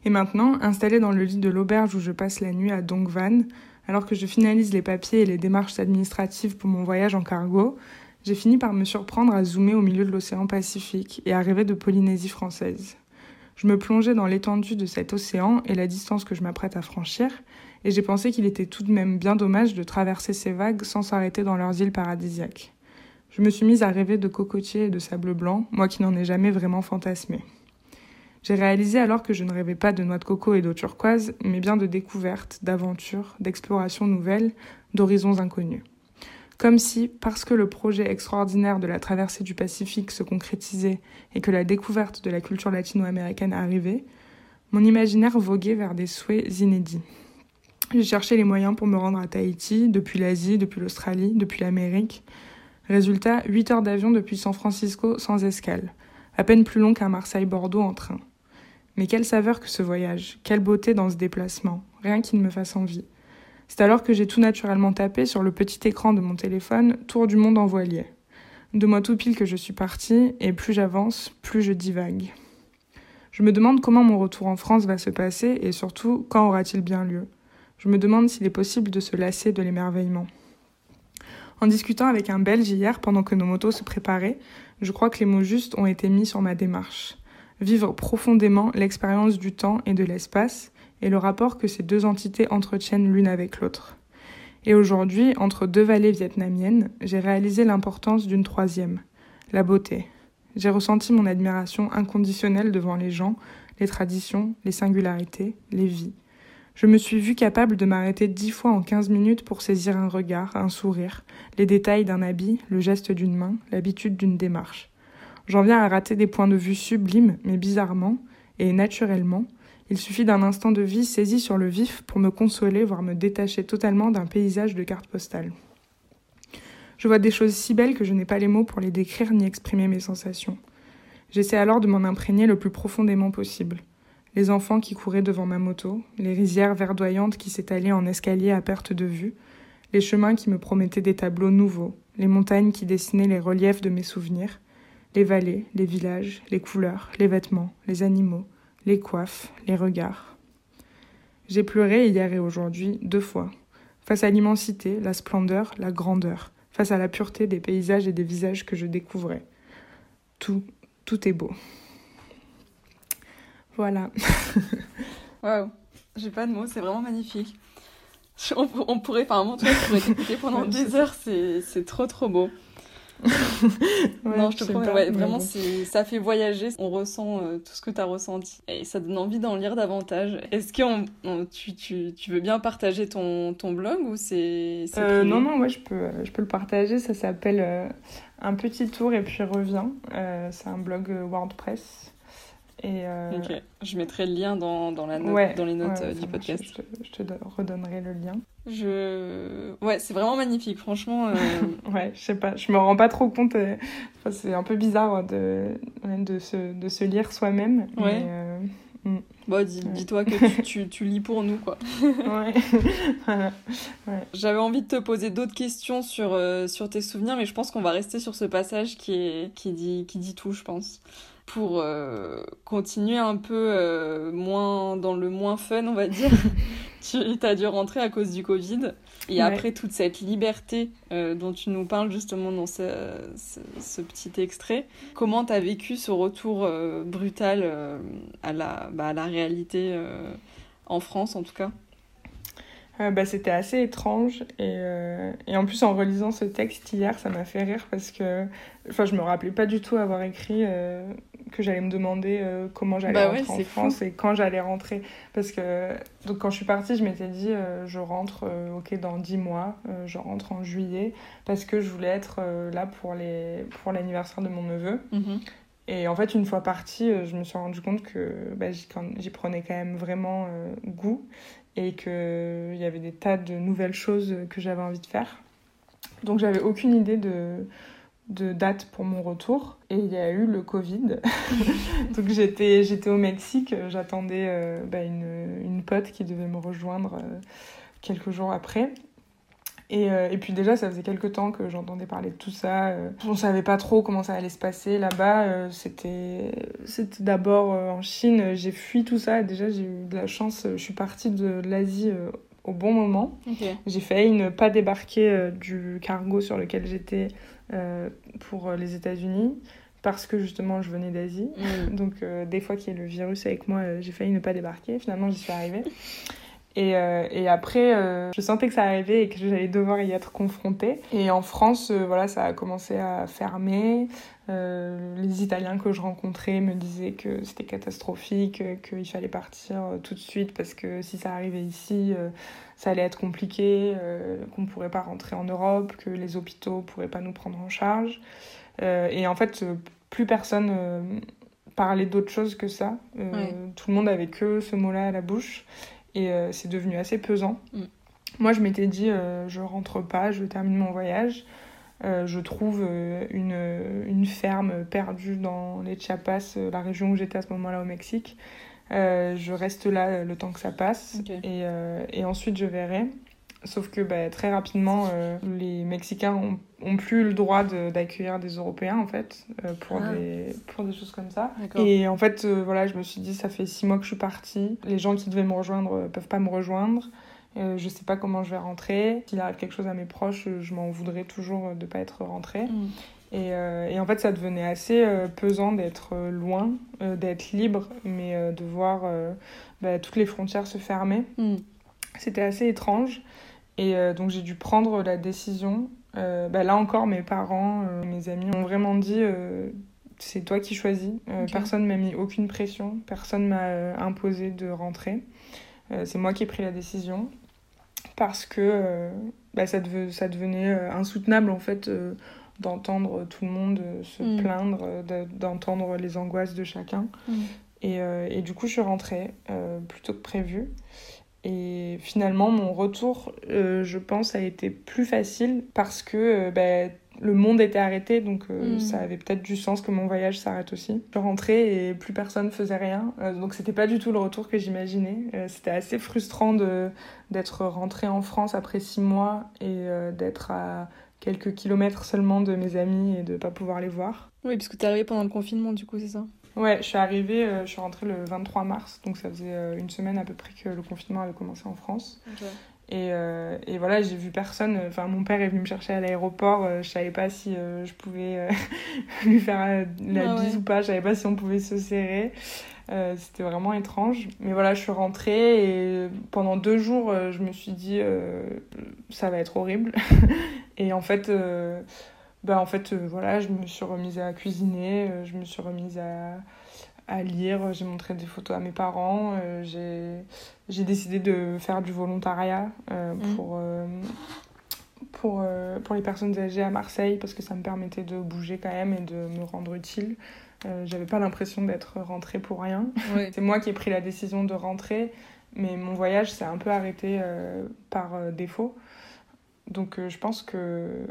Et maintenant, installée dans le lit de l'auberge où je passe la nuit à Dongvan, alors que je finalise les papiers et les démarches administratives pour mon voyage en cargo, j'ai fini par me surprendre à zoomer au milieu de l'océan Pacifique et à rêver de Polynésie française. Je me plongeais dans l'étendue de cet océan et la distance que je m'apprête à franchir, et j'ai pensé qu'il était tout de même bien dommage de traverser ces vagues sans s'arrêter dans leurs îles paradisiaques. Je me suis mise à rêver de cocotiers et de sable blanc, moi qui n'en ai jamais vraiment fantasmé. J'ai réalisé alors que je ne rêvais pas de noix de coco et d'eau turquoise, mais bien de découvertes, d'aventures, d'explorations nouvelles, d'horizons inconnus. Comme si, parce que le projet extraordinaire de la traversée du Pacifique se concrétisait et que la découverte de la culture latino-américaine arrivait, mon imaginaire voguait vers des souhaits inédits. J'ai cherché les moyens pour me rendre à Tahiti, depuis l'Asie, depuis l'Australie, depuis l'Amérique. Résultat, 8 heures d'avion depuis San Francisco sans escale, à peine plus long qu'un Marseille-Bordeaux en train. Mais quelle saveur que ce voyage, quelle beauté dans ce déplacement, rien qui ne me fasse envie. C'est alors que j'ai tout naturellement tapé sur le petit écran de mon téléphone Tour du monde en voilier. De moi tout pile que je suis partie, et plus j'avance, plus je divague. Je me demande comment mon retour en France va se passer et surtout quand aura-t-il bien lieu? Je me demande s'il est possible de se lasser de l'émerveillement. En discutant avec un Belge hier pendant que nos motos se préparaient, je crois que les mots justes ont été mis sur ma démarche vivre profondément l'expérience du temps et de l'espace et le rapport que ces deux entités entretiennent l'une avec l'autre. Et aujourd'hui, entre deux vallées vietnamiennes, j'ai réalisé l'importance d'une troisième, la beauté. J'ai ressenti mon admiration inconditionnelle devant les gens, les traditions, les singularités, les vies. Je me suis vue capable de m'arrêter dix fois en quinze minutes pour saisir un regard, un sourire, les détails d'un habit, le geste d'une main, l'habitude d'une démarche. J'en viens à rater des points de vue sublimes, mais bizarrement et naturellement, il suffit d'un instant de vie saisi sur le vif pour me consoler, voire me détacher totalement d'un paysage de carte postale. Je vois des choses si belles que je n'ai pas les mots pour les décrire ni exprimer mes sensations. J'essaie alors de m'en imprégner le plus profondément possible les enfants qui couraient devant ma moto, les rizières verdoyantes qui s'étalaient en escalier à perte de vue, les chemins qui me promettaient des tableaux nouveaux, les montagnes qui dessinaient les reliefs de mes souvenirs, les vallées, les villages, les couleurs, les vêtements, les animaux, les coiffes, les regards. J'ai pleuré hier et aujourd'hui deux fois, face à l'immensité, la splendeur, la grandeur, face à la pureté des paysages et des visages que je découvrais. Tout, tout est beau. Voilà. Waouh, j'ai pas de mots, c'est vraiment magnifique. On, pourrait, par un je pourrais t'écouter pendant des heures, c'est trop trop beau. non, je te promets, vraiment, ça fait voyager. On ressent euh, tout ce que tu as ressenti et ça donne envie d'en lire davantage. Est-ce que tu, tu, tu, veux bien partager ton, ton blog ou c'est. Euh, non, non, ouais, je peux, je peux le partager. Ça s'appelle euh, Un petit tour et puis reviens. c'est un blog WordPress. Et Je mettrai le lien dans, dans, la note, dans les notes du podcast. Je te, redonnerai le lien. Je... Ouais, c'est vraiment magnifique, franchement. Euh. ouais, je sais pas, je me rends pas trop compte. c'est un peu bizarre de, de, se, de se lire soi-même. Ouais. Mm. Bon, dis-toi que tu, tu, lis pour nous, quoi. ouais. J'avais envie de te poser d'autres questions sur, sur tes souvenirs, mais je pense qu'on va rester sur ce passage qui, est, qui, dit, qui dit tout, je pense pour euh, continuer un peu euh, moins dans le moins fun, on va dire. tu as dû rentrer à cause du Covid. Et après toute cette liberté euh, dont tu nous parles justement dans ce, ce, petit extrait, comment tu as vécu ce retour brutal à, la, bah, à la réalité en France en tout cas? Bah, C'était assez étrange. Et, et, en plus, en relisant ce texte hier, ça m'a fait rire parce que enfin, je me rappelais pas du tout avoir écrit que j'allais me demander euh, comment j'allais bah rentrer en France et quand j'allais rentrer. Parce que donc quand je suis partie, je m'étais dit euh, je rentre euh, ok dans 10 mois, je rentre en juillet parce que je voulais être là pour les pour l'anniversaire de mon neveu. Mhm. Et en fait, une fois partie, je me suis rendu compte que bah, j'y prenais quand même vraiment goût et qu'il y avait des tas de nouvelles choses que j'avais envie de faire. Donc j'avais aucune idée de de date pour mon retour et il y a eu le Covid. Donc j'étais, j'étais au Mexique, j'attendais euh, bah, une, une, pote qui devait me rejoindre euh, quelques jours après. Et, euh, et, puis déjà, ça faisait quelques temps que j'entendais parler de tout ça. on savait pas trop comment ça allait se passer là-bas. c'était, c'était d'abord en Chine. J'ai fui tout ça. Déjà, j'ai eu de la chance. Je suis partie de l'Asie au bon moment. J'ai failli ne pas débarquer du cargo sur lequel j'étais pour les États-Unis parce que justement je venais d'Asie. Mm. Donc euh, des fois qu'il y a le virus avec moi, euh, j'ai failli ne pas débarquer. Finalement, j'y suis arrivée. Et, et après, je sentais que ça arrivait et que j'allais devoir y être confrontée. Et en France, voilà, ça a commencé à fermer. Les Italiens que je rencontrais me disaient que c'était catastrophique, qu'il fallait partir tout de suite parce que si ça arrivait ici, ça allait être compliqué, euh, qu'on ne pourrait pas rentrer en Europe, que les hôpitaux ne pourraient pas nous prendre en charge. Euh, et en fait, plus personne euh, parlait d'autre chose que ça. Tout le monde avait que ce mot-là à la bouche. Et c'est devenu assez pesant. Mm. Moi, je m'étais dit, je rentre pas, je termine mon voyage. Je trouve une, une, ferme perdue dans les Chiapas, la région où j'étais à ce moment-là au Mexique. Euh, je reste là euh, le temps que ça passe et, euh, et, ensuite je verrai. Sauf que bah, très rapidement, les Mexicains ont, ont, plus le droit d'accueillir des Européens en fait pour, ah. des, pour des choses comme ça. Et en fait, voilà, je me suis dit, ça fait six mois que je suis partie. Les gens qui devaient me rejoindre peuvent pas me rejoindre. Euh, je sais pas comment je vais rentrer. S'il arrive quelque chose à mes proches, je m'en voudrais toujours de pas être rentrée. Mm. Euh, et, en fait, ça devenait assez euh, pesant d'être euh, loin, d'être libre, mais de voir bah, toutes les frontières se fermer. Mm. C'était assez étrange. Et donc, j'ai dû prendre la décision. Bah, là encore, mes parents, mes amis ont vraiment dit c'est toi qui choisis. Personne m'a mis aucune pression, personne m'a imposé de rentrer. c'est moi qui ai pris la décision parce que bah, ça, ça, devenait insoutenable en fait d'entendre tout le monde se mm. plaindre, d'entendre les angoisses de chacun. Mm. Et, et, du coup, je suis rentrée plus tôt que prévu. Et finalement, mon retour, euh, je pense, a été plus facile parce que euh, bah, le monde était arrêté, donc euh, mm. ça avait peut-être du sens que mon voyage s'arrête aussi. Je rentrais et plus personne faisait rien, donc c'était pas du tout le retour que j'imaginais. c'était assez frustrant de, d'être rentrée en France après six mois et d'être à quelques kilomètres seulement de mes amis et de pas pouvoir les voir. Oui, parce que t'es arrivée pendant le confinement, du coup, c'est ça? Ouais, je suis arrivée, euh, je suis rentrée le 23 mars, donc ça faisait euh, une semaine à peu près que le confinement avait commencé en France. Et, euh, et, voilà, j'ai vu personne. Enfin, mon père est venu me chercher à l'aéroport. je savais pas si je pouvais lui faire la ah bise ou pas. Je savais pas si on pouvait se serrer. C'était vraiment étrange. Mais voilà, je suis rentrée et pendant deux jours, je me suis dit ça va être horrible. et en fait bah, en fait, euh, voilà, je me suis remise à cuisiner, euh, je me suis remise à, à lire, j'ai montré des photos à mes parents, euh, j'ai décidé de faire du volontariat mmh. pour, pour, pour les personnes âgées à Marseille parce que ça me permettait de bouger quand même et de me rendre utile. J'avais pas l'impression d'être rentrée pour rien. C'est moi qui ai pris la décision de rentrer, mais mon voyage s'est un peu arrêté par défaut. Donc je pense que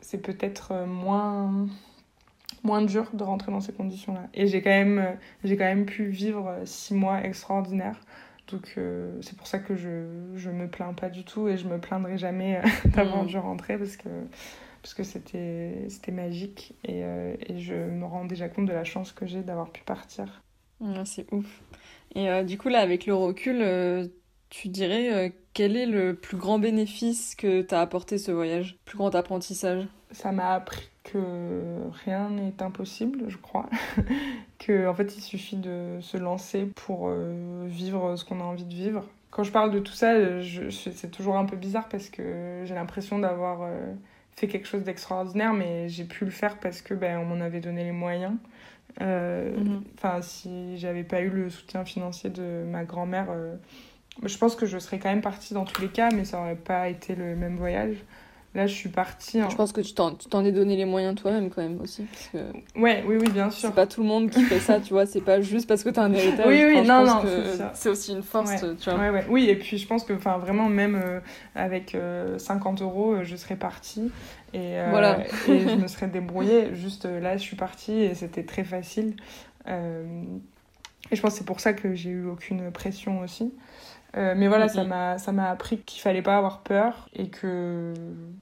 c'est peut-être euh, moins moins dur de rentrer dans ces conditions-là. Et j'ai quand même euh, j'ai quand même pu vivre euh, six mois extraordinaires. Donc c'est pour ça que je je me plains pas du tout et je me plaindrai jamais d'avoir mmh. dû rentrer parce que parce que c'était c'était magique et, et, je me rends déjà compte de la chance que j'ai d'avoir pu partir. c'est ouf. Et du coup là avec le recul tu dirais quel est le plus grand bénéfice que t'as apporté ce voyage, plus grand apprentissage? Ça m'a appris que rien n'est impossible, je crois. que en fait, il suffit de se lancer pour euh, vivre ce qu'on a envie de vivre. Quand je parle de tout ça, c'est toujours un peu bizarre parce que j'ai l'impression d'avoir euh, fait quelque chose d'extraordinaire, mais j'ai pu le faire parce que ben, on m'en avait donné les moyens. Euh, mhm. Enfin, si j'avais pas eu le soutien financier de ma grand-mère, je pense que je serais quand même partie dans tous les cas, mais ça aurait pas été le même voyage. Là, je suis partie. Je pense que tu t'en es donné les moyens toi-même quand même aussi. Parce que ouais, oui, oui, bien sûr. C'est pas tout le monde qui fait ça, tu vois. C'est pas juste parce que t'as un héritage. Oui, oui, non, non. C'est aussi une force, tu vois. Ouais, ouais. Oui, et puis je pense que, enfin, vraiment, même euh, avec 50 euh, euros, euh, je serais partie. Et, voilà. et je me serais débrouillée. Juste là, je suis partie et c'était très facile. et je pense que c'est pour ça que j'ai eu aucune pression aussi. Euh, mais voilà, ça m'a ça m'a appris qu'il fallait pas avoir peur et que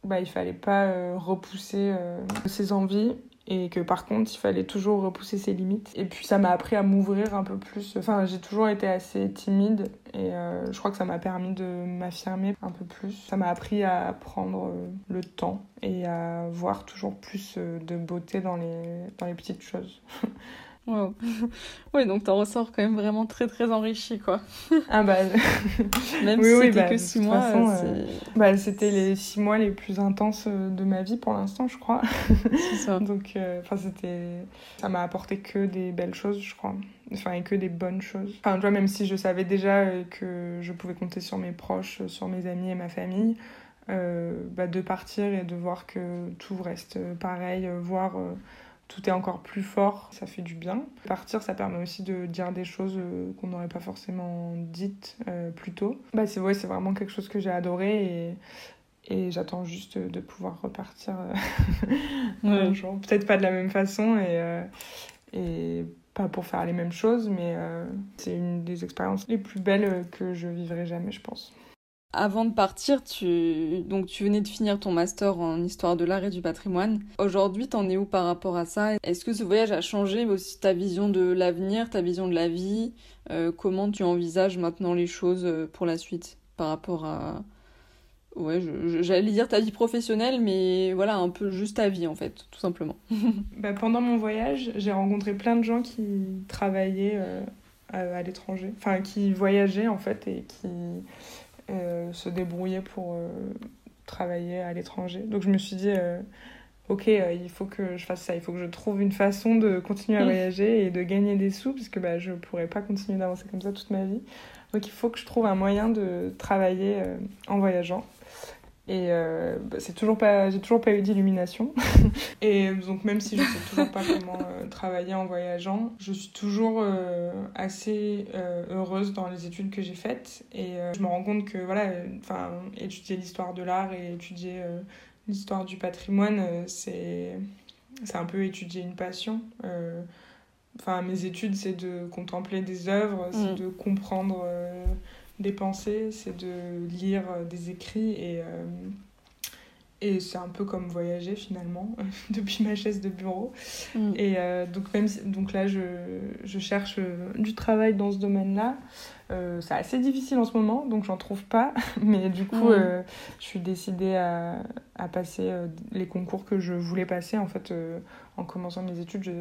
bah il fallait pas euh, repousser euh, ses envies et que par contre il fallait toujours repousser ses limites. Et puis ça m'a appris à m'ouvrir un peu plus. Enfin j'ai toujours été assez timide et je crois que ça m'a permis de m'affirmer un peu plus. Ça m'a appris à prendre le temps et à voir toujours plus de beauté dans les dans les petites choses Wow. oui, donc t'en ressors quand même vraiment très très enrichi, quoi. Ah bah. même si c'était bah, que six mois. Euh, bah, c'était les six mois les plus intenses euh, de ma vie pour l'instant, je crois. C'est ça. donc, euh, enfin, c'était. Ça m'a apporté que des belles choses, je crois. Enfin, et que des bonnes choses. Enfin, tu vois, même si je savais déjà que je pouvais compter sur mes proches, sur mes amis et ma famille. bah, de partir et de voir que tout reste pareil, voir tout est encore plus fort, ça fait du bien. Partir, ça permet aussi de dire des choses euh, qu'on n'aurait pas forcément dites euh, plus tôt. Bah, c'est ouais, vraiment quelque chose que j'ai adoré et, et j'attends juste de pouvoir repartir euh, jour. Peut-être pas de la même façon et, et pas pour faire les mêmes choses, mais c'est une des expériences les plus belles que je vivrai jamais, je pense. Avant de partir, tu... Donc, tu venais de finir ton master en histoire de l'art et du patrimoine. Aujourd'hui, t'en es où par rapport à ça? Est-ce que ce voyage a changé aussi ta vision de l'avenir, ta vision de la vie? Euh, Comment tu envisages maintenant les choses euh, pour la suite? Par rapport à... Ouais, j'allais dire ta vie professionnelle, mais voilà, un peu juste ta vie en fait, tout simplement. bah, pendant mon voyage, j'ai rencontré plein de gens qui travaillaient euh, à l'étranger, enfin qui voyageaient en fait et qui se débrouiller pour euh, travailler à l'étranger. Donc je me suis dit, euh, ok, il faut que je fasse ça, il faut que je trouve une façon de continuer à mm. voyager et de gagner des sous, parce que bah, je pourrais pas continuer d'avancer comme ça toute ma vie. Donc il faut que je trouve un moyen de travailler en voyageant. Et euh, bah, c'est toujours pas, j'ai toujours pas eu d'illumination. et donc même si je sais toujours pas comment euh, travailler en voyageant, je suis toujours euh, assez heureuse dans les études que j'ai faites. Et je me rends compte que voilà, enfin étudier l'histoire de l'art et étudier l'histoire du patrimoine, c'est c'est un peu étudier une passion. Enfin mes études, c'est de contempler des œuvres, c'est mm. de comprendre des pensées, c'est de lire euh, des écrits et, euh, et c'est un peu comme voyager finalement depuis ma chaise de bureau. Mm. Et euh, donc, même donc là, je, je, cherche du travail dans ce domaine-là. c'est assez difficile en ce moment, donc j'en trouve pas. Mais du coup, mm. je suis décidée à, à passer les concours que je voulais passer. En fait, en commençant mes études,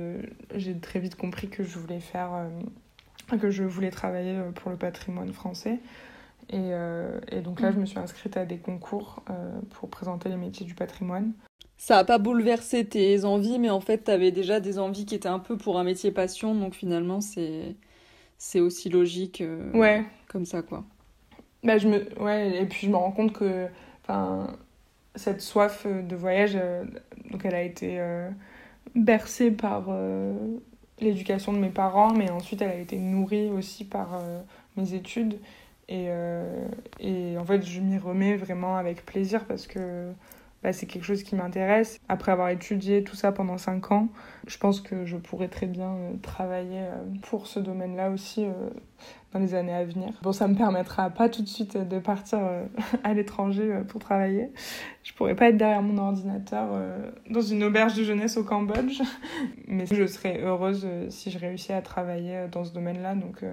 j'ai très vite compris que je voulais faire que je voulais travailler euh, pour le patrimoine français. Et, euh, et donc là, je me suis inscrite à des concours euh, pour présenter les métiers du patrimoine. Ça n'a pas bouleversé tes envies, mais en fait, tu avais déjà des envies qui étaient un peu pour un métier passion, donc finalement, c'est, c'est aussi logique ouais. comme ça, quoi. Bah, je me... ouais, et puis je me rends compte que cette soif de voyage, donc elle a été bercée par l'éducation de mes parents, mais ensuite elle a été nourrie aussi par euh, mes études. Et, euh, et en fait, je m'y remets vraiment avec plaisir parce que bah, c'est quelque chose qui m'intéresse. Après avoir étudié tout ça pendant 5 ans, je pense que je pourrais très bien euh, travailler pour ce domaine-là aussi dans les années à venir. Bon, ça me permettra pas tout de suite de partir euh, à l'étranger euh, pour travailler. Je pourrais pas être derrière mon ordinateur euh, dans une auberge de jeunesse au Cambodge, mais je serais heureuse si je réussis à travailler dans ce domaine-là. Donc,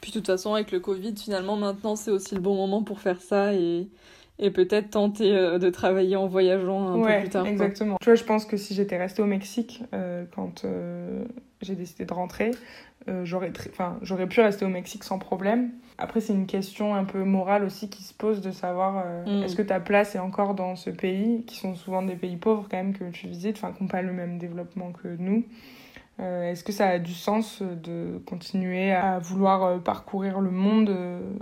Puis de toute façon, avec le Covid, finalement, maintenant, c'est aussi le bon moment pour faire ça et, et peut-être tenter de travailler en voyageant un peu plus tard. Exactement. Tu vois, je pense que si j'étais restée au Mexique quand j'ai décidé de rentrer, euh, j'aurais enfin, j'aurais pu rester au Mexique sans problème. Après, c'est une question un peu morale aussi qui se pose de savoir euh, mm. est-ce que ta place est encore dans ce pays, qui sont souvent des pays pauvres quand même que tu visites, enfin, qui n'ont pas le même développement que nous. Euh, est-ce que ça a du sens de continuer à vouloir parcourir le monde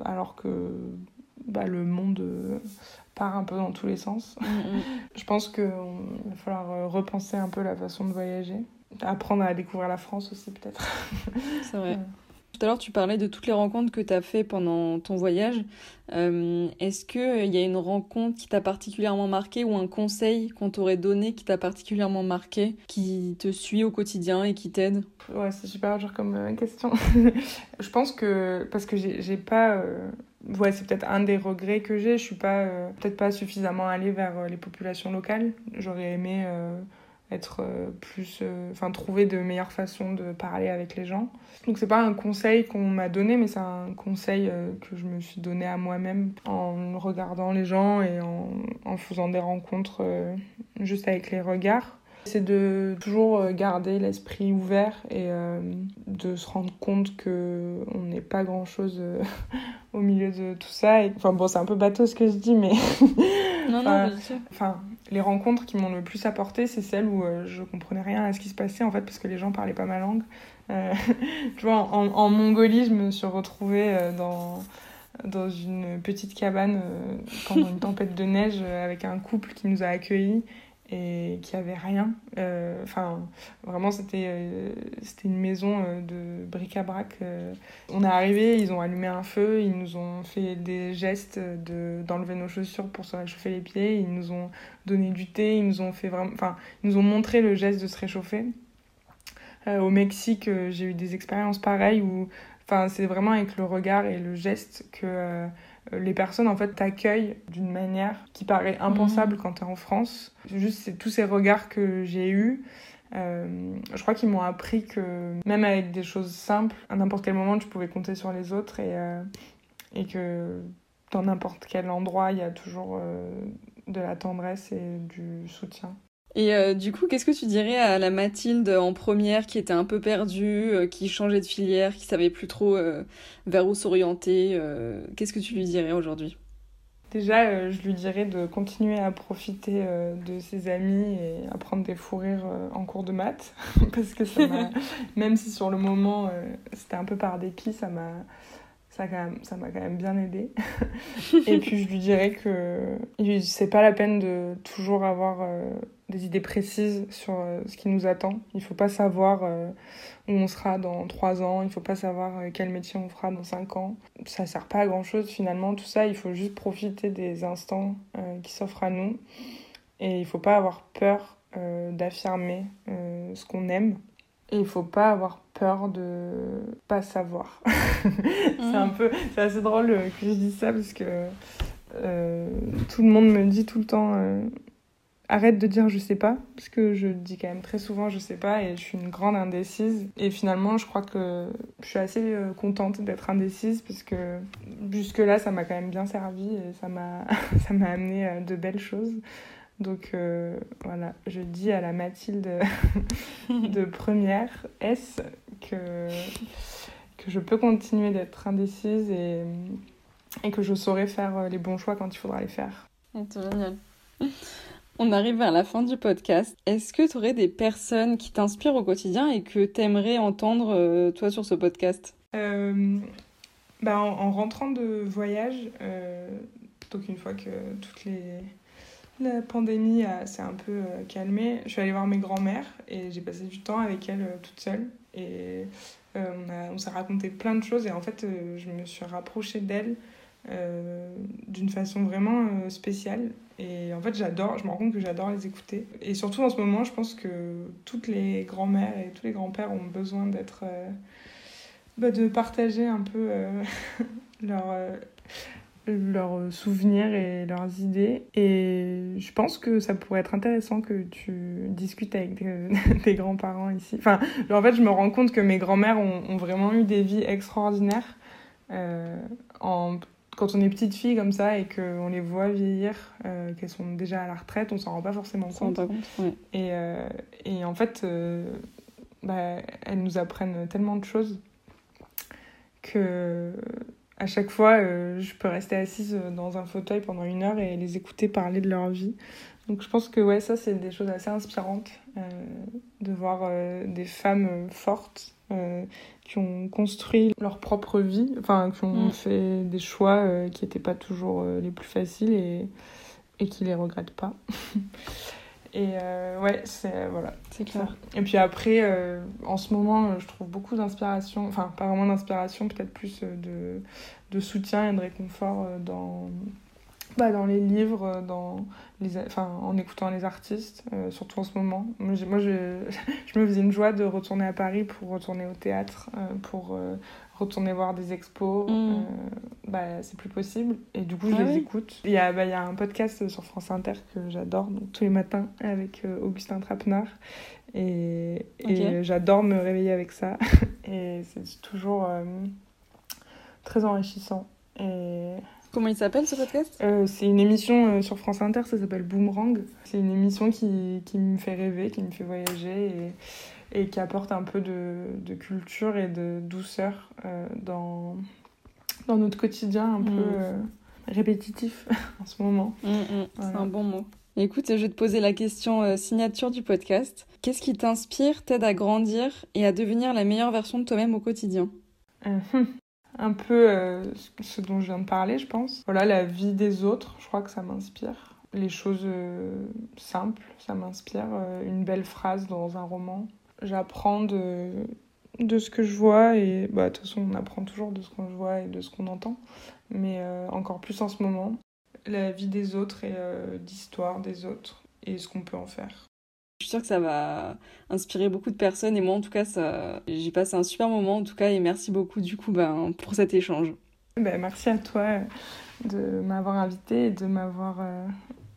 alors que bah, le monde part un peu dans tous les sens mm, mm. Je pense qu'il va falloir repenser un peu la façon de voyager apprendre à découvrir la France aussi peut-être. C'est vrai. Tout à l'heure, tu parlais de toutes les rencontres que tu as fait pendant ton voyage. Euh, est-ce qu'il euh, y a une rencontre qui t'a particulièrement marqué ou un conseil qu'on t'aurait donné qui t'a particulièrement marqué, qui te suit au quotidien et qui t'aide? Ouais, c'est super dur comme euh, question. je pense que, parce que j'ai pas. Ouais, c'est peut-être un des regrets que j'ai. Je suis pas, peut-être pas suffisamment allée vers les populations locales. J'aurais aimé être euh, plus euh, enfin trouver de meilleures façons de parler avec les gens. Donc c'est pas un conseil qu'on m'a donné mais c'est un conseil euh, que je me suis donné à moi-même en regardant les gens et en, en faisant des rencontres juste avec les regards. C'est de toujours garder l'esprit ouvert et de se rendre compte que on n'est pas grand chose au milieu de tout ça. Et, enfin bon c'est un peu bateau ce que je dis mais non non bien sûr. enfin les rencontres qui m'ont le plus apporté, c'est celles où euh, je comprenais rien à ce qui se passait, en fait, parce que les gens parlaient pas ma langue. Euh, tu vois, en, Mongolie, je me suis retrouvée euh, dans une petite cabane pendant une tempête de neige avec un couple qui nous a accueillis et qui avait rien. Euh, enfin, vraiment, c'était euh, une maison euh, de bric-à-brac. On est arrivé, ils ont allumé un feu, ils nous ont fait des gestes de d'enlever nos chaussures pour se réchauffer les pieds, ils nous ont donné du thé, ils nous ont fait vraiment, ils nous ont montré le geste de se réchauffer. au Mexique, j'ai eu des expériences pareilles où, enfin, c'est vraiment avec le regard et le geste que les personnes en fait t'accueillent d'une manière qui paraît impensable mhm. quand tu es en France. Juste c'est tous ces regards que j'ai eus. Euh, je crois qu'ils m'ont appris que même avec des choses simples, à n'importe quel moment tu pouvais compter sur les autres et, euh, et que dans n'importe quel endroit il y a toujours de la tendresse et du soutien. Et euh, du coup, qu'est-ce que tu dirais à la Mathilde en première qui était un peu perdue, euh, qui changeait de filière, qui savait plus trop euh, vers où s'orienter Qu'est-ce que tu lui dirais aujourd'hui? Déjà, je lui dirais de continuer à profiter de ses amis et à prendre des fous rires en cours de maths. Parce que ça m'a. même si sur le moment, c'était un peu par dépit, ça m'a. Ça m'a quand même bien aidé. et puis je lui dirais que c'est pas la peine de toujours avoir des idées précises sur ce qui nous attend. Il faut pas savoir où on sera dans trois ans, il faut pas savoir euh, quel métier on fera dans cinq ans. Ça sert pas à grand chose finalement, tout ça, il faut juste profiter des instants euh, qui s'offrent à nous. Et il faut pas avoir peur euh, d'affirmer ce qu'on aime. Et il faut pas avoir peur de pas savoir. c'est un mmh. peu, c'est assez drôle que je dise ça parce que tout le monde me dit tout le temps arrête de dire je sais pas, parce que je dis quand même très souvent je sais pas et je suis une grande indécise. Et finalement, je crois que je suis assez euh, contente d'être indécise parce que jusque-là, ça m'a quand même bien servi et ça m'a amené à de belles choses. Donc euh, voilà, je dis à la Mathilde de première S que, que je peux continuer d'être indécise et, et que je saurai faire les bons choix quand il faudra les faire. C'est génial. On arrive vers la fin du podcast. Est-ce que tu aurais des personnes qui t'inspirent au quotidien et que tu aimerais entendre, euh, toi, sur ce podcast? Euh, bah, en, rentrant de voyage, euh, donc une fois que toute les... la pandémie s'est un peu calmée, je suis allée voir mes grands-mères et j'ai passé du temps avec elles toute seule. Et on, on s'est raconté plein de choses et en fait, je me suis rapprochée d'elles euh, d'une façon vraiment euh, spéciale. Et en fait, j'adore, je me rends compte que j'adore les écouter. Et surtout en ce moment, je pense que toutes les grand-mères et tous les grands-pères ont besoin d'être. Euh, bah, de partager un peu leurs leurs souvenirs et leurs idées. Et je pense que ça pourrait être intéressant que tu discutes avec tes grands-parents ici. Enfin, en fait, je me rends compte que mes grands-mères ont, ont, vraiment eu des vies extraordinaires en quand on est petite fille comme ça et qu'on les voit vieillir, euh, qu'elles sont déjà à la retraite, on s'en rend pas forcément compte. et, euh, et, en fait, euh, bah, elles nous apprennent tellement de choses que à chaque fois, je peux rester assise dans un fauteuil pendant une heure et les écouter parler de leur vie. Donc je pense que ouais, ça, c'est des choses assez inspirantes de voir des femmes fortes euh, qui ont construit leur propre vie, enfin qui ont mm. fait des choix euh, qui n'étaient pas toujours euh, les plus faciles et, et qui les regrettent pas. et ouais, c'est voilà. C'est clair. Et puis après, en ce moment, je trouve beaucoup d'inspiration, enfin pas vraiment d'inspiration, peut-être plus de, de soutien et de réconfort dans bah, dans les livres, dans les, enfin, en écoutant les artistes, euh, surtout en ce moment. Moi, je, je, me faisais une joie de retourner à Paris pour retourner au théâtre, euh, pour euh, retourner voir des expos. Mm. bah, c'est plus possible. Et du coup, je ah les écoute. Il y, a, bah, il y a un podcast sur France Inter que j'adore, donc tous les matins, avec Augustin Trapenard. Et, et j'adore me réveiller avec ça. et c'est toujours très enrichissant. Et Comment il s'appelle ce podcast? Euh, C'est une émission euh, sur France Inter, ça s'appelle Boomerang. C'est une émission qui, qui, me fait rêver, qui me fait voyager et, et qui apporte un peu de, de culture et de douceur euh, dans, dans notre quotidien un peu mm. répétitif en ce moment. Mm, mm. C'est un bon mot. Écoute, je vais te poser la question signature du podcast. Qu'est-ce qui t'inspire, t'aide à grandir et à devenir la meilleure version de toi-même au quotidien? Un peu euh, ce dont je viens de parler, je pense. Voilà, la vie des autres, je crois que ça m'inspire. Les choses euh, simples, ça m'inspire. Euh, une belle phrase dans un roman. J'apprends de, de ce que je vois et bah, de toute façon, on apprend toujours de ce qu'on voit et de ce qu'on entend. Mais encore plus en ce moment. La vie des autres et l'histoire des autres et ce qu'on peut en faire. Je suis sûre que ça va inspirer beaucoup de personnes et moi en tout cas ça... j'ai passé un super moment en tout cas et merci beaucoup du coup ben, pour cet échange. Ben, merci à toi de m'avoir invité et de m'avoir euh,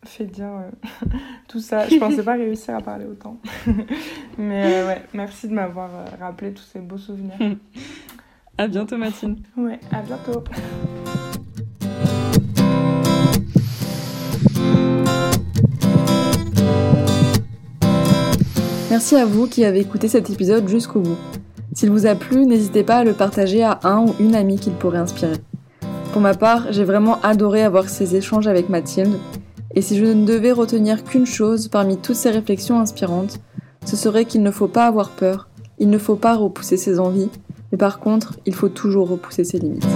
fait dire euh, tout ça. Je pensais pas réussir à parler autant. Mais euh, ouais, merci de m'avoir rappelé tous ces beaux souvenirs. à bientôt Mathilde. Ouais, à bientôt. Merci à vous qui avez écouté cet épisode jusqu'au bout. S'il vous a plu, n'hésitez pas à le partager à un ou une amie qu'il pourrait inspirer. Pour ma part, j'ai vraiment adoré avoir ces échanges avec Mathilde, et si je ne devais retenir qu'une chose parmi toutes ces réflexions inspirantes, ce serait qu'il ne faut pas avoir peur, il ne faut pas repousser ses envies, mais par contre, il faut toujours repousser ses limites.